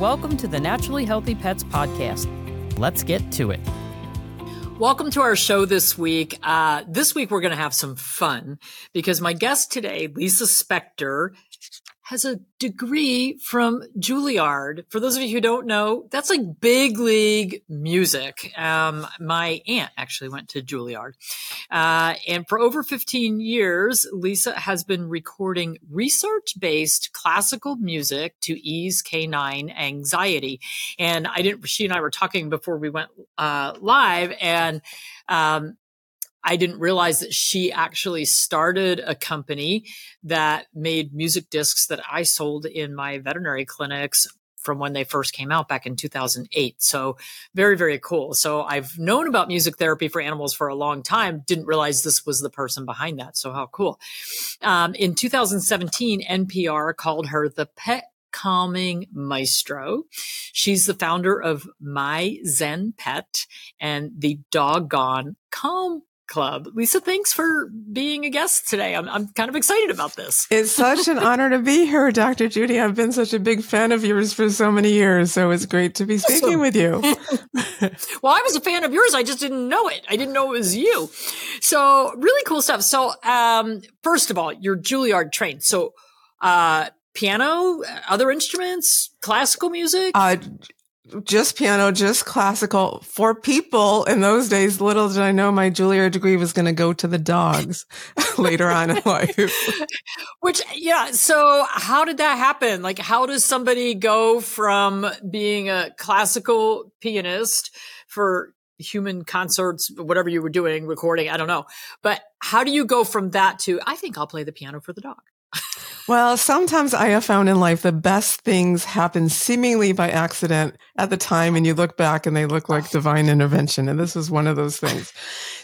Welcome to the Naturally Healthy Pets Podcast. Let's get to it. Welcome to our show this week. Uh, this week, we're going to have some fun because my guest today, Lisa Spector, has a degree from Juilliard. For those of you who don't know, that's like big league music. Um, my aunt actually went to Juilliard. Uh, and for over 15 years, Lisa has been recording research based classical music to ease canine anxiety. And I didn't, she and I were talking before we went uh, live, and um, I didn't realize that she actually started a company that made music discs that I sold in my veterinary clinics from when they first came out back in 2008. So very, very cool. So I've known about music therapy for animals for a long time. Didn't realize this was the person behind that. So how cool. Um, in 2017, NPR called her the pet calming maestro. She's the founder of My Zen Pet and the Doggone Calm Club. Lisa, thanks for being a guest today. I'm, I'm kind of excited about this. It's such an honor to be here, Dr. Judy. I've been such a big fan of yours for so many years, so it's great to be speaking awesome. with you. well, I was a fan of yours. I just didn't know it. I didn't know it was you. So really cool stuff. So, um, first of all, you're Juilliard trained. So, uh, piano, other instruments, classical music? Uh, just piano, just classical for people in those days. Little did I know my Juilliard degree was going to go to the dogs later on in life. Which, yeah. So how did that happen? Like, how does somebody go from being a classical pianist for human concerts, whatever you were doing, recording, I don't know. But how do you go from that to, I think I'll play the piano for the dog? Well, sometimes I have found in life the best things happen seemingly by accident at the time, and you look back and they look ah. like divine intervention. And this was one of those things.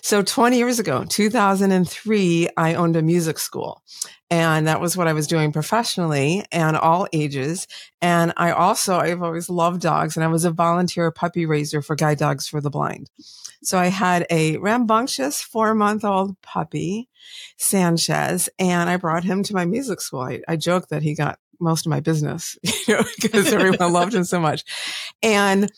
So 20 years ago, 2003, I owned a music school. And that was what I was doing professionally and all ages. And I also, I've always loved dogs and I was a volunteer puppy raiser for Guide Dogs for the Blind. So I had a rambunctious four month old puppy, Sanchez, and I brought him to my music school. I, I joked that he got most of my business, you know, because everyone loved him so much. And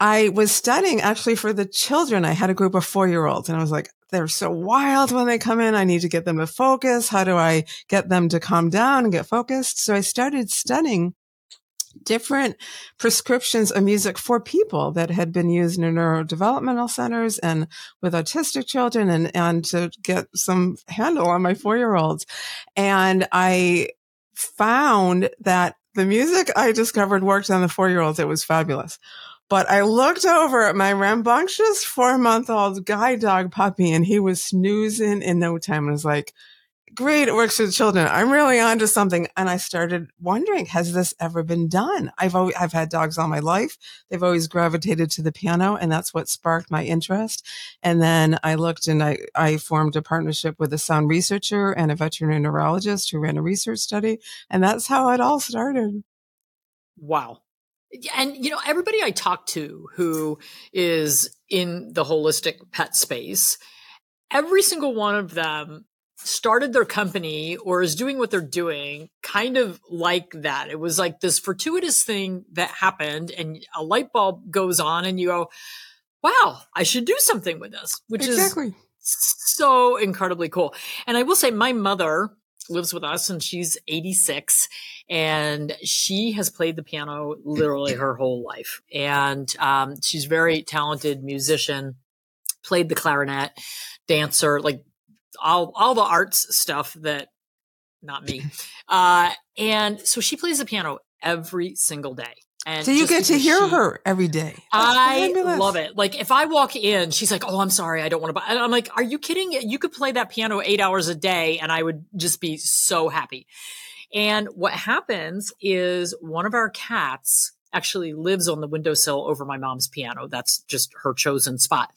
I was studying actually for the children. I had a group of four year olds and I was like, they're so wild when they come in. I need to get them to focus. How do I get them to calm down and get focused? So I started studying different prescriptions of music for people that had been used in neurodevelopmental centers and with autistic children and, and to get some handle on my four year olds. And I found that the music I discovered worked on the four year olds. It was fabulous. But I looked over at my rambunctious four month old guide dog puppy and he was snoozing in no time. I was like, great. It works with children. I'm really onto something. And I started wondering, has this ever been done? I've always, I've had dogs all my life. They've always gravitated to the piano and that's what sparked my interest. And then I looked and I, I formed a partnership with a sound researcher and a veterinary neurologist who ran a research study. And that's how it all started. Wow. And, you know, everybody I talk to who is in the holistic pet space, every single one of them started their company or is doing what they're doing kind of like that. It was like this fortuitous thing that happened and a light bulb goes on and you go, wow, I should do something with this, which exactly. is so incredibly cool. And I will say my mother lives with us and she's 86 and she has played the piano literally her whole life. And um, she's very talented musician, played the clarinet, dancer, like all all the arts stuff that not me. Uh, and so she plays the piano every single day. And so you get to hear she, her every day. That's I love it. Like if I walk in, she's like, "Oh, I'm sorry, I don't want to." buy And I'm like, "Are you kidding? You could play that piano eight hours a day, and I would just be so happy." And what happens is one of our cats actually lives on the windowsill over my mom's piano. That's just her chosen spot.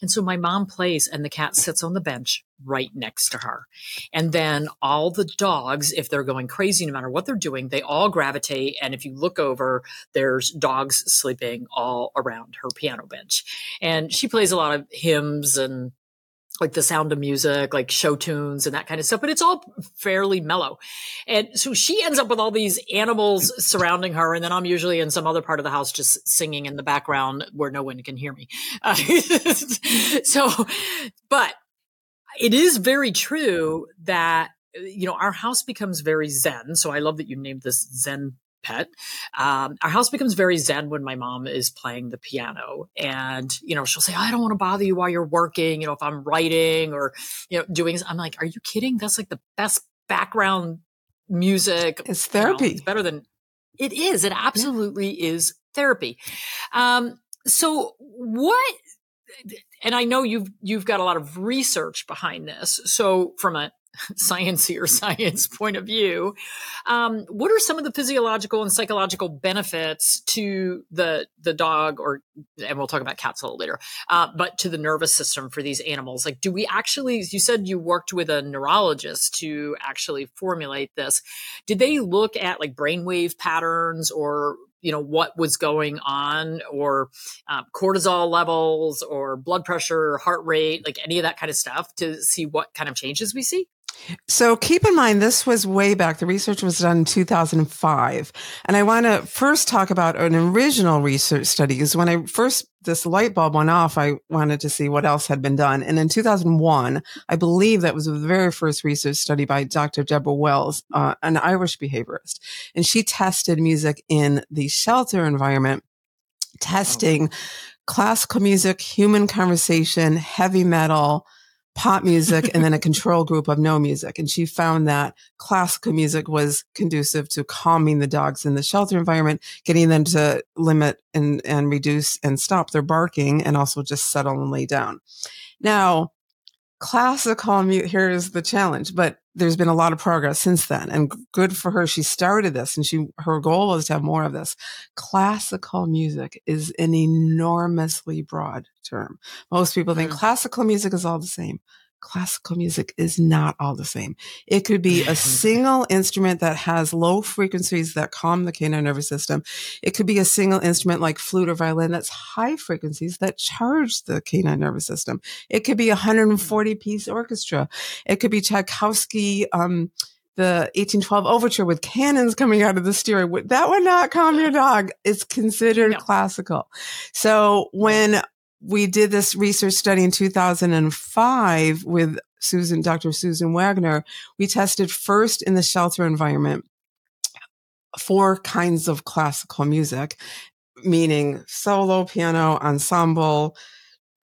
And so my mom plays and the cat sits on the bench right next to her. And then all the dogs, if they're going crazy, no matter what they're doing, they all gravitate. And if you look over, there's dogs sleeping all around her piano bench. And she plays a lot of hymns and like the sound of music, like show tunes and that kind of stuff, but it's all fairly mellow. And so she ends up with all these animals surrounding her. And then I'm usually in some other part of the house just singing in the background where no one can hear me. Uh, so, but it is very true that, you know, our house becomes very zen. So I love that you named this Zen pet. Um, our house becomes very zen when my mom is playing the piano, and you know she'll say, "I don't want to bother you while you're working." You know, if I'm writing or you know doing, I'm like, "Are you kidding? That's like the best background music. It's therapy. You know, it's better than it is. It absolutely yeah. is therapy." Um, so what? And I know you've you've got a lot of research behind this. So from a sciencey or science point of view, um, what are some of the physiological and psychological benefits to the the dog, or and we'll talk about cats a little later, uh, but to the nervous system for these animals? Like, do we actually? You said you worked with a neurologist to actually formulate this. Did they look at like brainwave patterns or you know what was going on or um, cortisol levels or blood pressure heart rate like any of that kind of stuff to see what kind of changes we see so keep in mind, this was way back. The research was done in 2005. And I want to first talk about an original research study because when I first, this light bulb went off, I wanted to see what else had been done. And in 2001, I believe that was the very first research study by Dr. Deborah Wells, uh, an Irish behaviorist. And she tested music in the shelter environment, testing classical music, human conversation, heavy metal, pop music and then a control group of no music. And she found that classical music was conducive to calming the dogs in the shelter environment, getting them to limit and, and reduce and stop their barking and also just settle and lay down. Now, classical music, here is the challenge, but there's been a lot of progress since then and good for her. She started this and she, her goal was to have more of this. Classical music is an enormously broad term. Most people think mm-hmm. classical music is all the same classical music is not all the same. It could be a single instrument that has low frequencies that calm the canine nervous system. It could be a single instrument like flute or violin that's high frequencies that charge the canine nervous system. It could be a 140 piece orchestra. It could be Tchaikovsky, um, the 1812 overture with cannons coming out of the stereo. That would not calm your dog. It's considered no. classical. So when we did this research study in 2005 with Susan, Dr. Susan Wagner. We tested first in the shelter environment four kinds of classical music, meaning solo, piano, ensemble,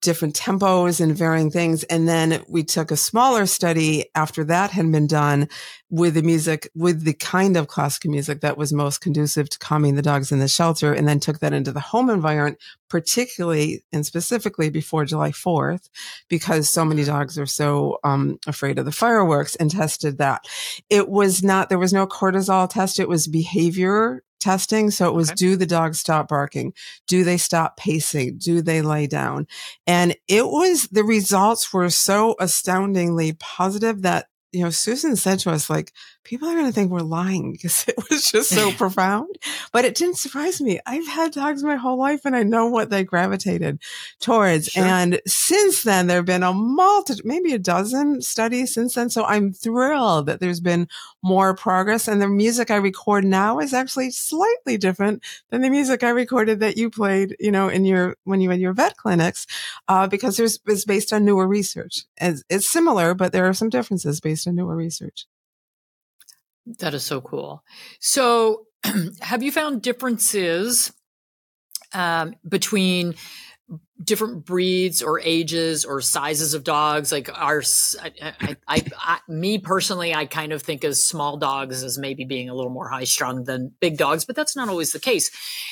different tempos and varying things. And then we took a smaller study after that had been done with the music, with the kind of classical music that was most conducive to calming the dogs in the shelter, and then took that into the home environment, particularly and specifically before July 4th, because so many dogs are so um, afraid of the fireworks and tested that. It was not, there was no cortisol test. It was behavior testing. So it was, okay. do the dogs stop barking? Do they stop pacing? Do they lay down? And it was, the results were so astoundingly positive that you know, Susan said to us, like, people are going to think we're lying because it was just so profound. But it didn't surprise me. I've had dogs my whole life and I know what they gravitated towards. Sure. And since then, there have been a multitude, maybe a dozen studies since then. So I'm thrilled that there's been more progress. And the music I record now is actually slightly different than the music I recorded that you played, you know, in your, when you had your vet clinics, uh, because there's, it's based on newer research. It's, it's similar, but there are some differences based on newer research. That is so cool. So, have you found differences um, between different breeds or ages or sizes of dogs like our I, I, I, me personally i kind of think of small dogs as maybe being a little more high strung than big dogs but that's not always the case.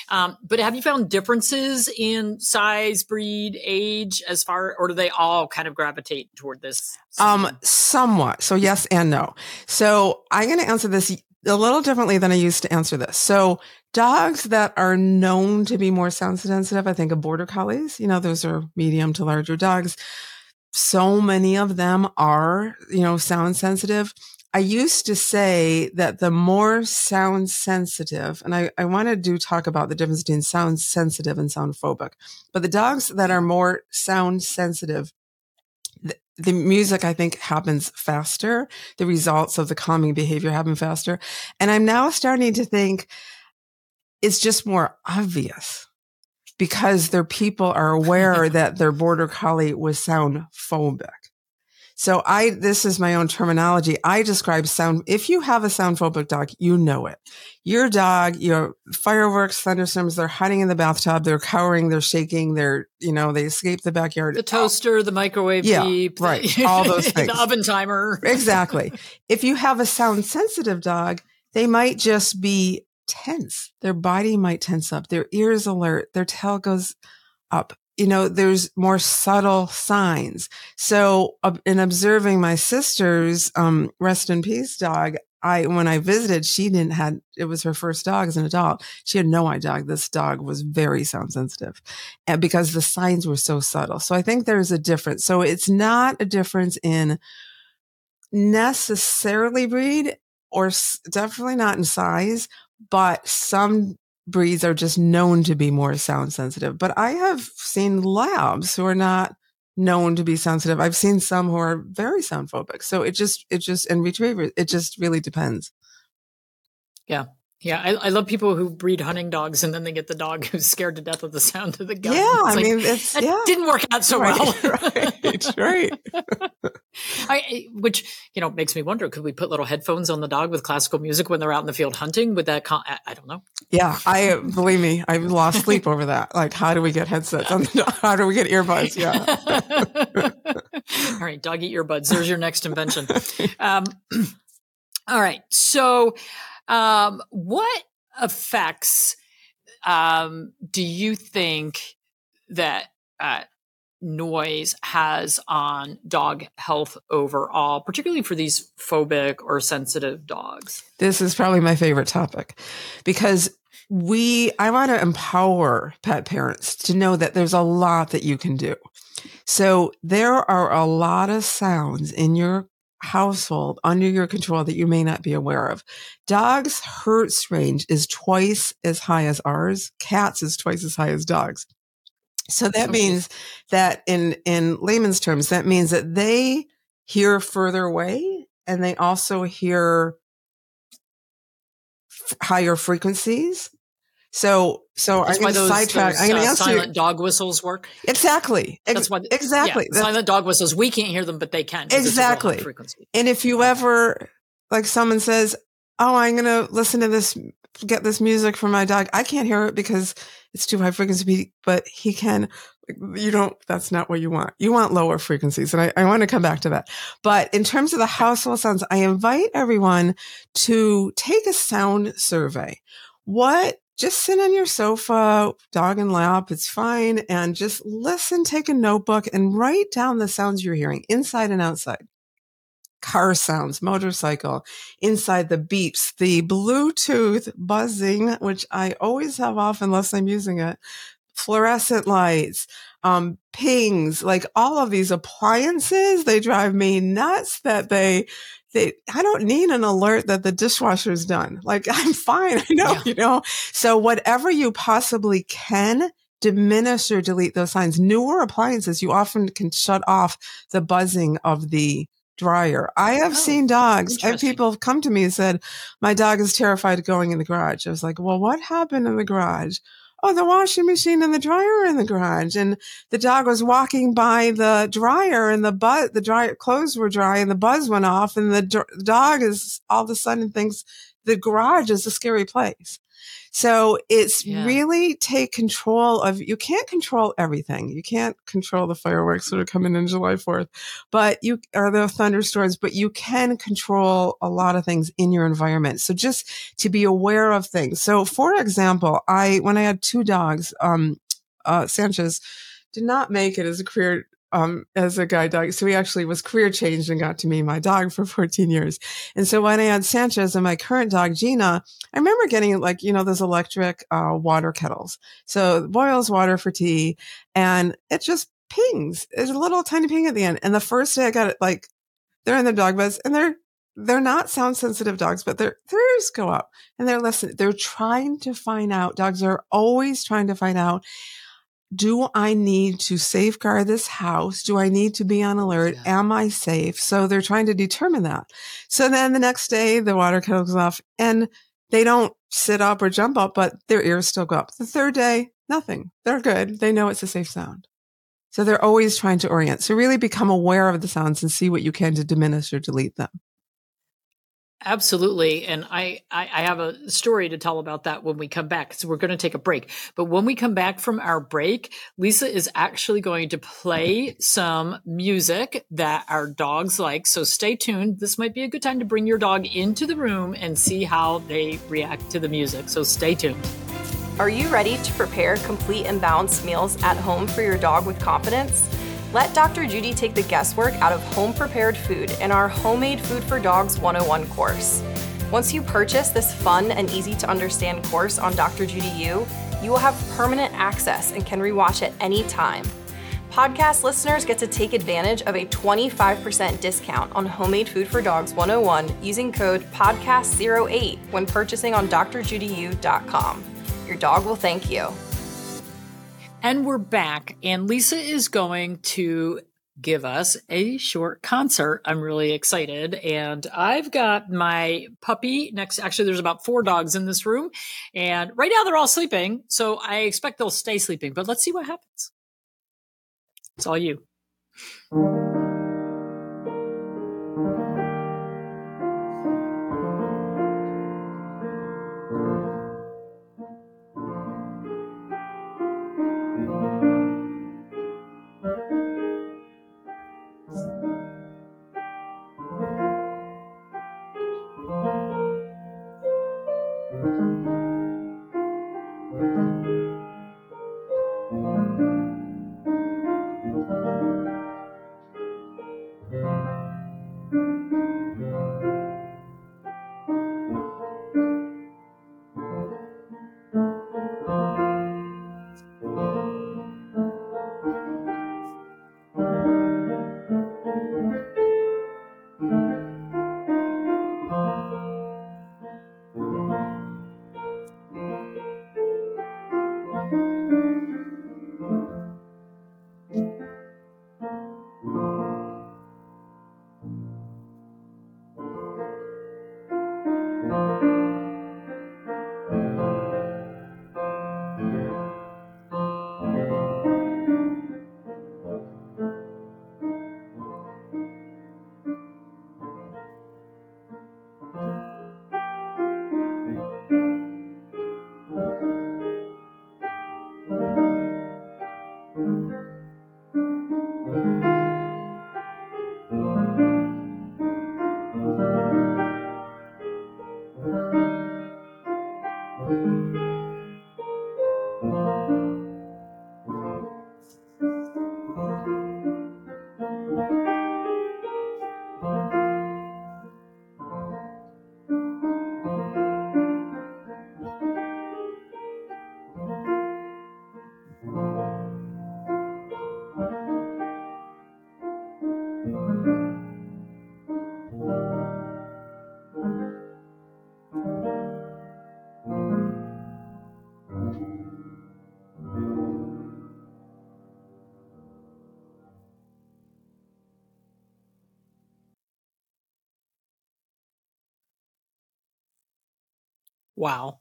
Um, but have you found differences in size breed age as far or do they all kind of gravitate toward this? Um somewhat. So yes and no. So i'm going to answer this a little differently than i used to answer this so dogs that are known to be more sound sensitive, I think of border collies, you know, those are medium to larger dogs. So many of them are, you know, sound sensitive. I used to say that the more sound sensitive, and I, I want to do talk about the difference between sound sensitive and sound phobic, but the dogs that are more sound sensitive, the music, I think, happens faster. The results of the calming behavior happen faster. And I'm now starting to think it's just more obvious because their people are aware that their border collie was sound phobic. So I, this is my own terminology. I describe sound. If you have a sound phobic dog, you know it. Your dog, your fireworks, thunderstorms, they're hiding in the bathtub. They're cowering. They're shaking. They're, you know, they escape the backyard. The toaster, the microwave yeah, beep. Right. All those things. the oven timer. exactly. If you have a sound sensitive dog, they might just be tense. Their body might tense up. Their ears alert. Their tail goes up you know, there's more subtle signs. So uh, in observing my sister's, um, rest in peace dog, I, when I visited, she didn't had, it was her first dog as an adult. She had no idea this dog was very sound sensitive and because the signs were so subtle. So I think there's a difference. So it's not a difference in necessarily breed or definitely not in size, but some breeds are just known to be more sound sensitive. But I have seen labs who are not known to be sensitive. I've seen some who are very sound phobic. So it just, it just, and retrievers, it just really depends. Yeah. Yeah, I, I, love people who breed hunting dogs and then they get the dog who's scared to death of the sound of the gun. Yeah, it's I like, mean, it's yeah. didn't work out so right, well. right, right. I, which you know makes me wonder: could we put little headphones on the dog with classical music when they're out in the field hunting? Would that? Con- I, I don't know. Yeah, I believe me, I've lost sleep over that. Like, how do we get headsets on the dog? How do we get earbuds? Yeah. All right, doggy earbuds. There's your next invention. Um, all right, so um, what effects um, do you think that uh, noise has on dog health overall, particularly for these phobic or sensitive dogs? This is probably my favorite topic because we, I want to empower pet parents to know that there's a lot that you can do. So there are a lot of sounds in your household under your control that you may not be aware of. Dogs' hertz range is twice as high as ours. Cats is twice as high as dogs. So that means that in, in layman's terms, that means that they hear further away and they also hear f- higher frequencies. So, so That's I'm going to sidetrack. Those, I'm going to uh, answer silent dog whistles work. Exactly. That's why exactly. Yeah, silent dog whistles. We can't hear them, but they can. Exactly. Frequency. And if you ever, like someone says, Oh, I'm going to listen to this, get this music for my dog. I can't hear it because it's too high frequency, but he can. You don't, that's not what you want. You want lower frequencies. And I, I want to come back to that. But in terms of the household sounds, I invite everyone to take a sound survey. What just sit on your sofa, dog and lap, it's fine. And just listen, take a notebook and write down the sounds you're hearing inside and outside. Car sounds, motorcycle, inside the beeps, the Bluetooth buzzing, which I always have off unless I'm using it, fluorescent lights, um, pings, like all of these appliances, they drive me nuts that they they, I don't need an alert that the dishwasher's done. Like I'm fine. I know, yeah. you know. So whatever you possibly can diminish or delete those signs. Newer appliances, you often can shut off the buzzing of the dryer. I have oh, seen dogs. Have people come to me and said, my dog is terrified of going in the garage. I was like, well, what happened in the garage? Oh, the washing machine and the dryer in the garage. And the dog was walking by the dryer and the buzz, the dry clothes were dry and the buzz went off. And the d- dog is all of a sudden thinks the garage is a scary place. So it's yeah. really take control of, you can't control everything. You can't control the fireworks that are coming in July 4th, but you, are the thunderstorms, but you can control a lot of things in your environment. So just to be aware of things. So for example, I, when I had two dogs, um, uh, Sanchez did not make it as a career um, as a guide dog. So he actually was career changed and got to me my dog for 14 years. And so when I had Sanchez and my current dog, Gina, I remember getting like, you know, those electric, uh, water kettles. So boils water for tea and it just pings. It's a little tiny ping at the end. And the first day I got it, like they're in their dog beds and they're, they're not sound sensitive dogs, but their ears go up and they're listening. They're trying to find out. Dogs are always trying to find out do I need to safeguard this house? Do I need to be on alert? Yeah. Am I safe? So they're trying to determine that. So then the next day the water comes off and they don't sit up or jump up, but their ears still go up. The third day, nothing. They're good. They know it's a safe sound. So they're always trying to orient. So really become aware of the sounds and see what you can to diminish or delete them. Absolutely. And I, I, I, have a story to tell about that when we come back. So we're going to take a break. But when we come back from our break, Lisa is actually going to play some music that our dogs like. So stay tuned. This might be a good time to bring your dog into the room and see how they react to the music. So stay tuned. Are you ready to prepare complete and balanced meals at home for your dog with confidence? Let Dr. Judy take the guesswork out of home prepared food in our Homemade Food for Dogs 101 course. Once you purchase this fun and easy to understand course on DrJudyU, you will have permanent access and can rewatch at any time. Podcast listeners get to take advantage of a 25% discount on Homemade Food for Dogs 101 using code PODCAST08 when purchasing on drjudyu.com. Your dog will thank you. And we're back, and Lisa is going to give us a short concert. I'm really excited. And I've got my puppy next. Actually, there's about four dogs in this room. And right now they're all sleeping. So I expect they'll stay sleeping, but let's see what happens. It's all you. Wow.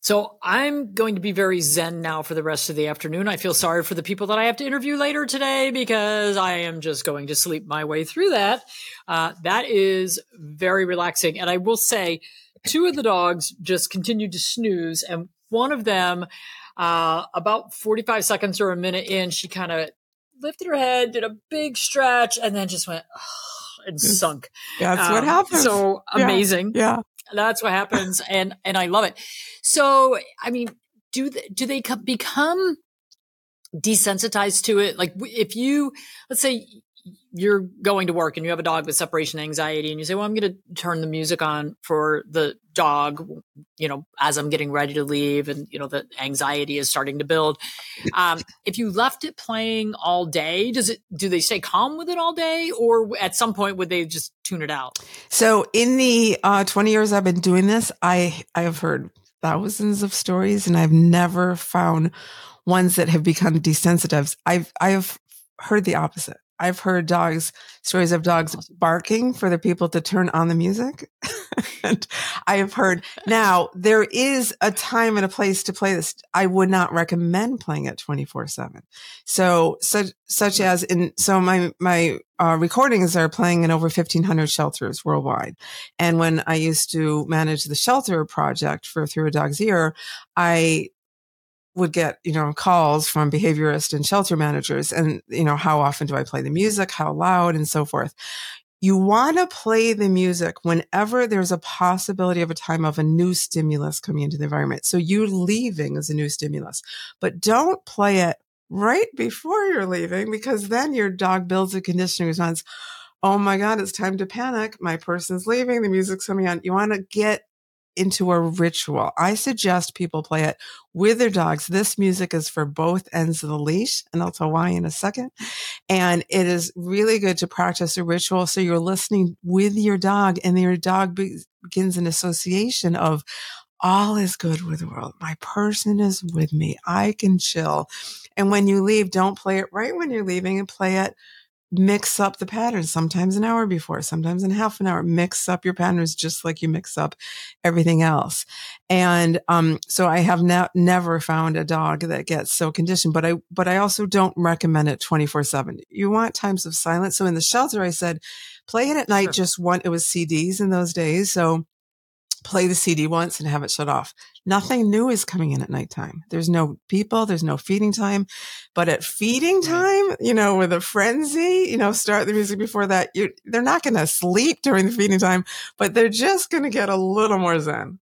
So I'm going to be very zen now for the rest of the afternoon. I feel sorry for the people that I have to interview later today because I am just going to sleep my way through that. Uh, that is very relaxing. And I will say, two of the dogs just continued to snooze, and one of them, uh, about 45 seconds or a minute in, she kind of lifted her head, did a big stretch, and then just went, oh, and sunk. That's um, what happens. So amazing. Yeah. yeah. That's what happens, and and I love it. So, I mean, do do they become desensitized to it? Like, if you let's say you're going to work and you have a dog with separation anxiety and you say, well, I'm going to turn the music on for the dog, you know, as I'm getting ready to leave and, you know, the anxiety is starting to build. Um, if you left it playing all day, does it, do they stay calm with it all day or at some point would they just tune it out? So in the uh, 20 years I've been doing this, I, I have heard thousands of stories and I've never found ones that have become desensitized. I've, I've heard the opposite. I've heard dogs, stories of dogs barking for the people to turn on the music. and I have heard now there is a time and a place to play this. I would not recommend playing it 24 seven. So such, such as in, so my, my, uh, recordings are playing in over 1500 shelters worldwide. And when I used to manage the shelter project for Through a Dog's Ear, I would get, you know, calls from behaviorists and shelter managers and, you know, how often do I play the music? How loud and so forth. You want to play the music whenever there's a possibility of a time of a new stimulus coming into the environment. So you leaving is a new stimulus, but don't play it right before you're leaving because then your dog builds a conditioning response. Oh my God, it's time to panic. My person's leaving. The music's coming on. You want to get into a ritual. I suggest people play it with their dogs. This music is for both ends of the leash, and I'll tell why in a second. And it is really good to practice a ritual. So you're listening with your dog, and your dog be- begins an association of, all is good with the world. My person is with me. I can chill. And when you leave, don't play it right when you're leaving and play it mix up the patterns sometimes an hour before sometimes in half an hour. Mix up your patterns just like you mix up everything else. And um, so i have ne- never found a dog that gets so conditioned but i but i also don't recommend it 24 7 you want times of silence. So in the shelter i said play it at night sure. just one it was cds in those days so play the CD once and have it shut off. Nothing new is coming in at nighttime. There's no people, there's no feeding time. But at feeding time, you know, with a frenzy, you know, start the music before that. You, they're not going to sleep during the feeding time, but they're just going to get a little more zen.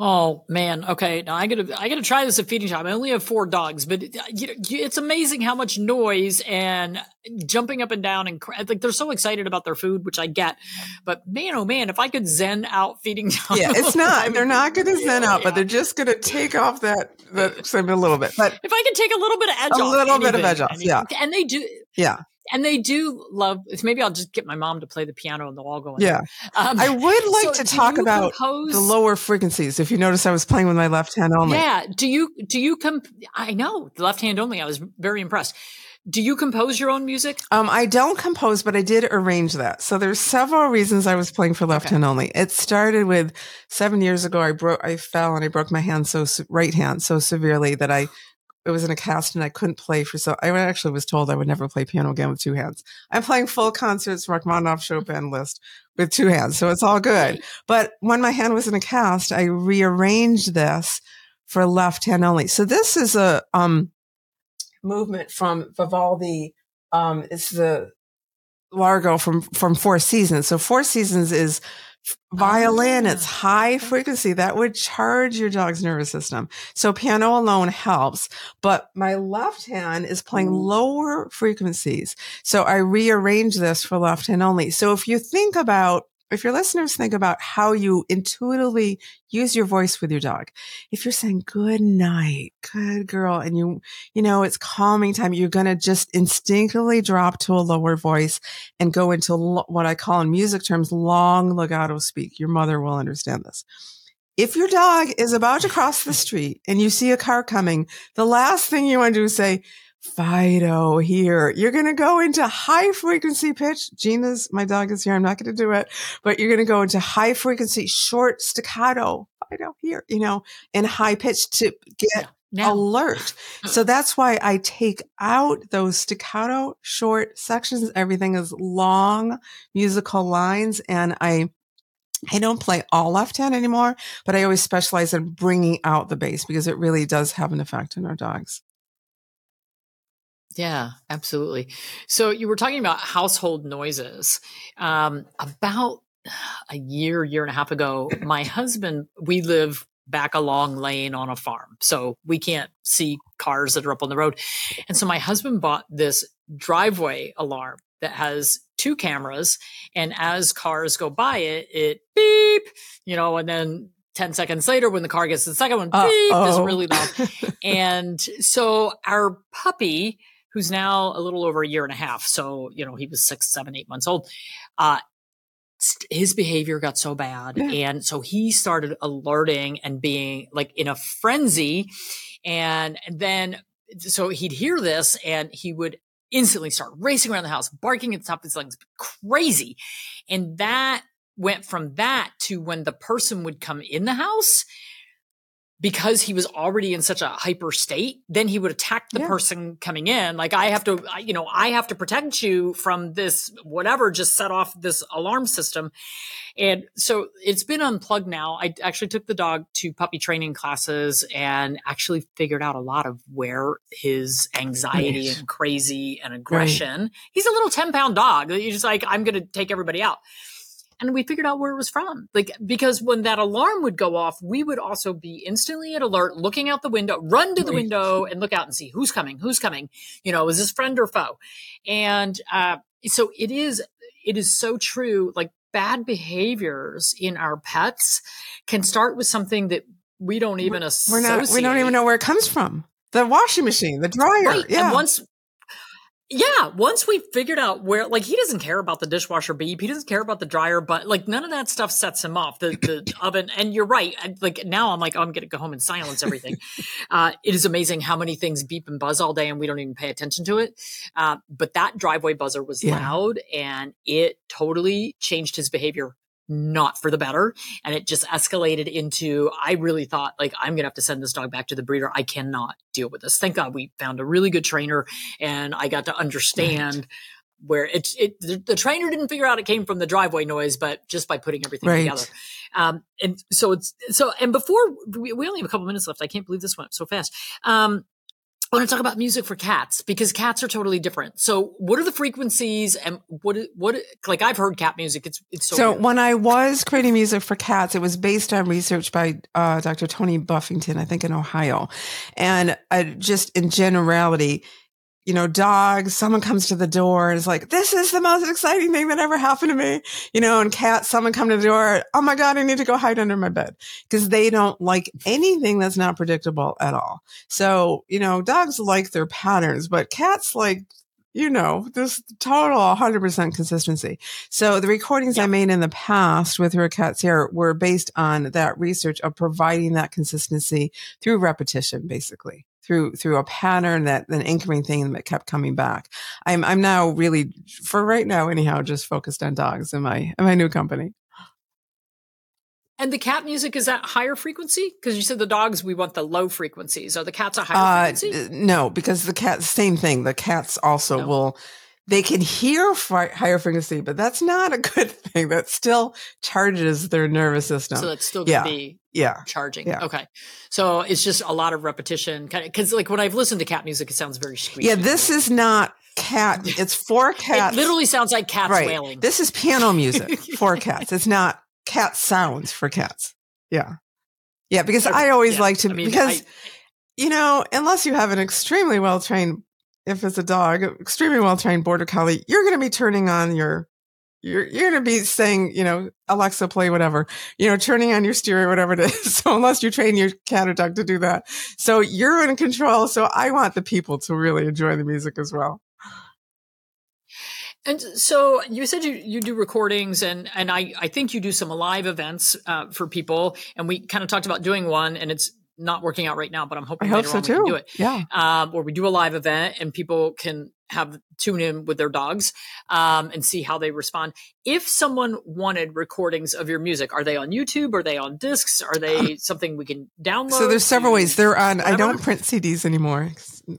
Oh man, okay. Now I gotta I gotta try this at feeding time. I only have four dogs, but uh, you it's amazing how much noise and jumping up and down and like they're so excited about their food, which I get. But man, oh man, if I could zen out feeding time, yeah, it's not. They're not going to zen out, yeah. but they're just going to take off that that a little bit. But if I could take a little bit of edge off, a off, little bit of edge off, yeah, and they do, yeah and they do love. Maybe I'll just get my mom to play the piano and they'll all go. In yeah, um, I would like so to talk about compose, the lower frequencies. If you notice, I was playing with my left hand only. Yeah. Do you? Do you come? I know the left hand only. I was very impressed. Do you compose your own music? Um, I don't compose, but I did arrange that. So there's several reasons I was playing for left okay. hand only. It started with seven years ago. I broke, I fell and I broke my hand so right hand so severely that I it was in a cast and I couldn't play for so I actually was told I would never play piano again with two hands. I'm playing full concerts Rachmaninoff Chopin Liszt with two hands, so it's all good. But when my hand was in a cast, I rearranged this for left hand only. So this is a um movement from Vivaldi. Um, it's the Largo from from Four Seasons. So Four Seasons is violin it's ah. high frequency that would charge your dog's nervous system. So piano alone helps but my left hand is playing lower frequencies. So i rearrange this for left hand only. So if you think about if your listeners think about how you intuitively use your voice with your dog, if you're saying good night, good girl, and you, you know, it's calming time, you're going to just instinctively drop to a lower voice and go into lo- what I call in music terms, long legato speak. Your mother will understand this. If your dog is about to cross the street and you see a car coming, the last thing you want to do is say, Fido here. You're going to go into high frequency pitch. Gina's, my dog is here. I'm not going to do it, but you're going to go into high frequency, short staccato. Fido here, you know, and high pitch to get alert. Uh-uh. so that's why I take out those staccato short sections. Everything is long musical lines and I I don't play all left hand anymore, but I always specialize in bringing out the bass because it really does have an effect on our dogs. Yeah, absolutely. So you were talking about household noises. Um, about a year, year and a half ago, my husband, we live back a long lane on a farm. So we can't see cars that are up on the road. And so my husband bought this driveway alarm that has two cameras. And as cars go by it, it beep, you know, and then 10 seconds later, when the car gets to the second one, beep Uh-oh. is really loud. and so our puppy, who's now a little over a year and a half. So, you know, he was six, seven, eight months old. Uh, his behavior got so bad. Yeah. And so he started alerting and being like in a frenzy. And then, so he'd hear this and he would instantly start racing around the house, barking at the top of his lungs, crazy. And that went from that to when the person would come in the house, because he was already in such a hyper state, then he would attack the Yeah. person coming in. Like, I have to, you know, I have to protect you from this, whatever, just set off this alarm system. And so it's been unplugged now. I actually took the dog to puppy training classes and actually figured out a lot of where his anxiety Right. and crazy and aggression. He's a little 10 pound dog. He's just like, I'm going to take everybody out and we figured out where it was from. Like, because when that alarm would go off, we would also be instantly at alert, looking out the window, run to the window and look out and see who's coming, who's coming, you know, is this friend or foe? And, uh, so it is, it is so true. Like bad behaviors in our pets can start with something that we don't even associate. We're not. We don't even know where it comes from. The washing machine, the dryer. Right. Yeah. And once, yeah, once we figured out where, like, he doesn't care about the dishwasher beep. He doesn't care about the dryer, but like, none of that stuff sets him off. The, the oven. And you're right. I, like, now I'm like, oh, I'm going to go home and silence everything. uh, it is amazing how many things beep and buzz all day and we don't even pay attention to it. Uh, but that driveway buzzer was Yeah. loud and it totally changed his behavior. Not for the better. And it just escalated into, I really thought like, I'm going to have to send this dog back to the breeder. I cannot deal with this. Thank God we found a really good trainer and I got to understand where it, it the, the trainer didn't figure out it came from the driveway noise, but just by putting everything Right. together. Um, and so it's so and before we, we only have a couple minutes left. I can't believe this went so fast. Um, I want to talk about music for cats because cats are totally different. So, what are the frequencies and what what like I've heard cat music. It's it's so, So when I was creating music for cats, it was based on research by uh, Dr. Tony Buffington, I think in Ohio, and uh, just in generality, you know, dogs. Someone comes to the door and is like, "This is the most exciting thing that ever happened to me," you know. And cats, someone come to the door, "Oh my god, I need to go hide under my bed," because they don't like anything that's not predictable at all. So you know, dogs like their patterns, but cats like. You know, this total 100% consistency. So the recordings I made in the past with Her Cats Here were based on that research of providing that consistency through repetition, basically through through a pattern that an anchoring thing that kept coming back. I'm I'm now really for right now anyhow just focused on dogs in my in my new company. and the cat music is at higher frequency because you said the dogs we want the low frequencies. Are the cats a higher Uh, frequency? no, because the cats same thing. The cats also No. will. They can hear fi- higher frequency, but that's not a good thing. That still charges their nervous system. so that's still going to yeah. be yeah. charging. Yeah. Okay. So it's just a lot of repetition. Kind of, cause like when I've listened to cat music, it sounds very squeaky. Yeah, this is not cat. It's for cats. It literally sounds like cats right. wailing. This is piano music for cats. It's not cat sounds for cats. Yeah. Yeah, because Okay, I always yeah. like to I mean, because I- you know, unless you have an extremely well trained if it's a dog, extremely well trained border collie, you're going to be turning on your you're you're going to be saying, you know, Alexa play whatever. You know, turning on your stereo whatever it is. So unless you train your cat or dog to do that. So you're in control. So I want the people to really enjoy the music as well. And so you said you, you do recordings and, and I, I think you do some live events uh, for people. And we kind of talked about doing one and it's not working out right now, but I'm hoping I hope later so can do too. it. Yeah. Um, where we do a live event and people can have tune in with their dogs um, and see how they respond. If someone wanted recordings of your music, are they on YouTube? Are they on discs? Are they something we can download? So there's several ways. They're on. I don't print CDs anymore.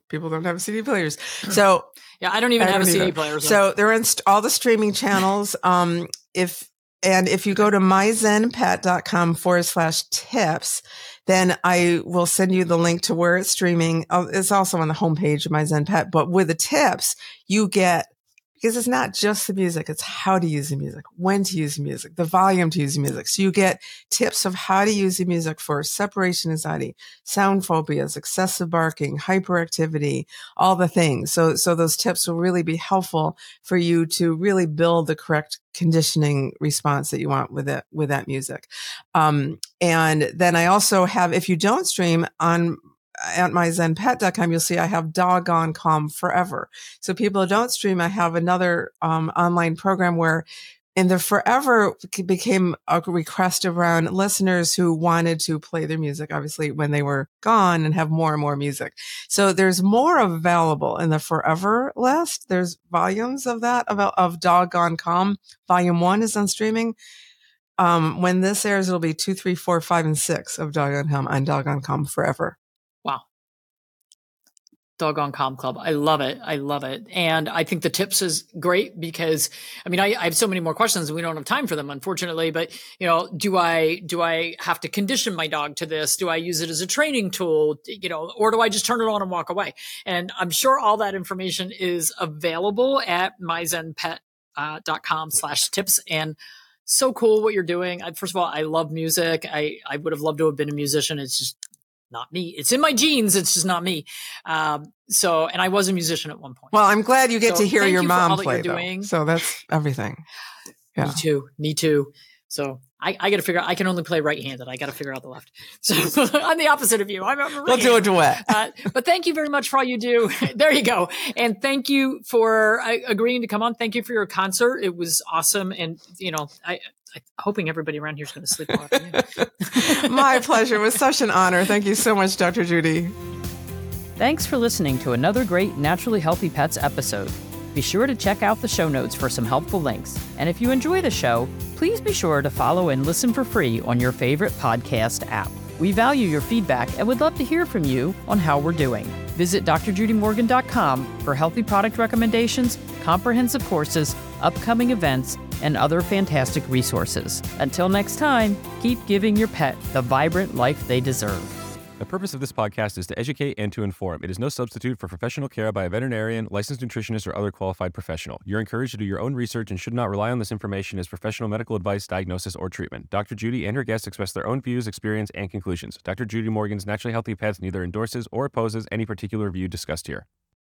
People don't have CD players. So Yeah, I don't even I have a don't CD either. player. So they're in st- all the streaming channels. Um, if and if you go to myzenpet.com forward slash tips, then I will send you the link to where it's streaming. Oh, It's also on the homepage of my but with the tips, you get because it's not just the music, it's how to use the music, when to use the music, the volume to use the music. So you get tips of how to use the music for separation anxiety, sound phobias, excessive barking, hyperactivity, all the things. So, so those tips will really be helpful for you to really build the correct conditioning response that you want with it, with that music. Um, and then I also have, if you don't stream on, at myzenpet.com, you'll see I have doggone calm forever. So people who don't stream, I have another um, online program where And the forever became a request around listeners who wanted to play their music, obviously, when they were gone and have more and more music. So there's more available in the forever list. There's volumes of that, of, of Doggone Calm. Volume one is on streaming. Um, when this airs, it'll be two, three, four, five, and six of Dog Doggone Calm on Doggone Calm forever. Dog Gone Calm Club. I love it. I love it. And I think the tips is great because I mean, I, I, have so many more questions and we don't have time for them, unfortunately. But you know, do I, do I have to condition my dog to this? Do I use it as a training tool? You know, or do I just turn it on and walk away? And I'm sure all that information is available at myzenpet.com slash tips. And so cool what you're doing. I, first of all, I love music. I, I would have loved to have been a musician. It's just not me. It's in my genes. It's just not me. Um, so, and I was a musician at one point. Well, I'm glad you get so to hear your you mom play. Though. So that's everything. Yeah. Me too. Me too. So I, I got to figure out. I can only play right-handed. I got to figure out the left. So I'm the opposite of you. I'm, I'm we'll do a duet. Uh, but thank you very much for all you do. there you go. And thank you for uh, agreeing to come on. Thank you for your concert. It was awesome. And you know, I, I'm hoping everybody around here is going to sleep well. My pleasure. It was such an honor. Thank you so much, Dr. Judy. Thanks for listening to another great Naturally Healthy Pets episode. Be sure to check out the show notes for some helpful links. And if you enjoy the show, please be sure to follow and listen for free on your favorite podcast app. We value your feedback and would love to hear from you on how we're doing. Visit drjudymorgan.com for healthy product recommendations, comprehensive courses, upcoming events, and other fantastic resources. Until next time, keep giving your pet the vibrant life they deserve. The purpose of this podcast is to educate and to inform. It is no substitute for professional care by a veterinarian, licensed nutritionist, or other qualified professional. You're encouraged to do your own research and should not rely on this information as professional medical advice, diagnosis, or treatment. Dr. Judy and her guests express their own views, experience, and conclusions. Dr. Judy Morgan's Naturally Healthy Pets neither endorses or opposes any particular view discussed here.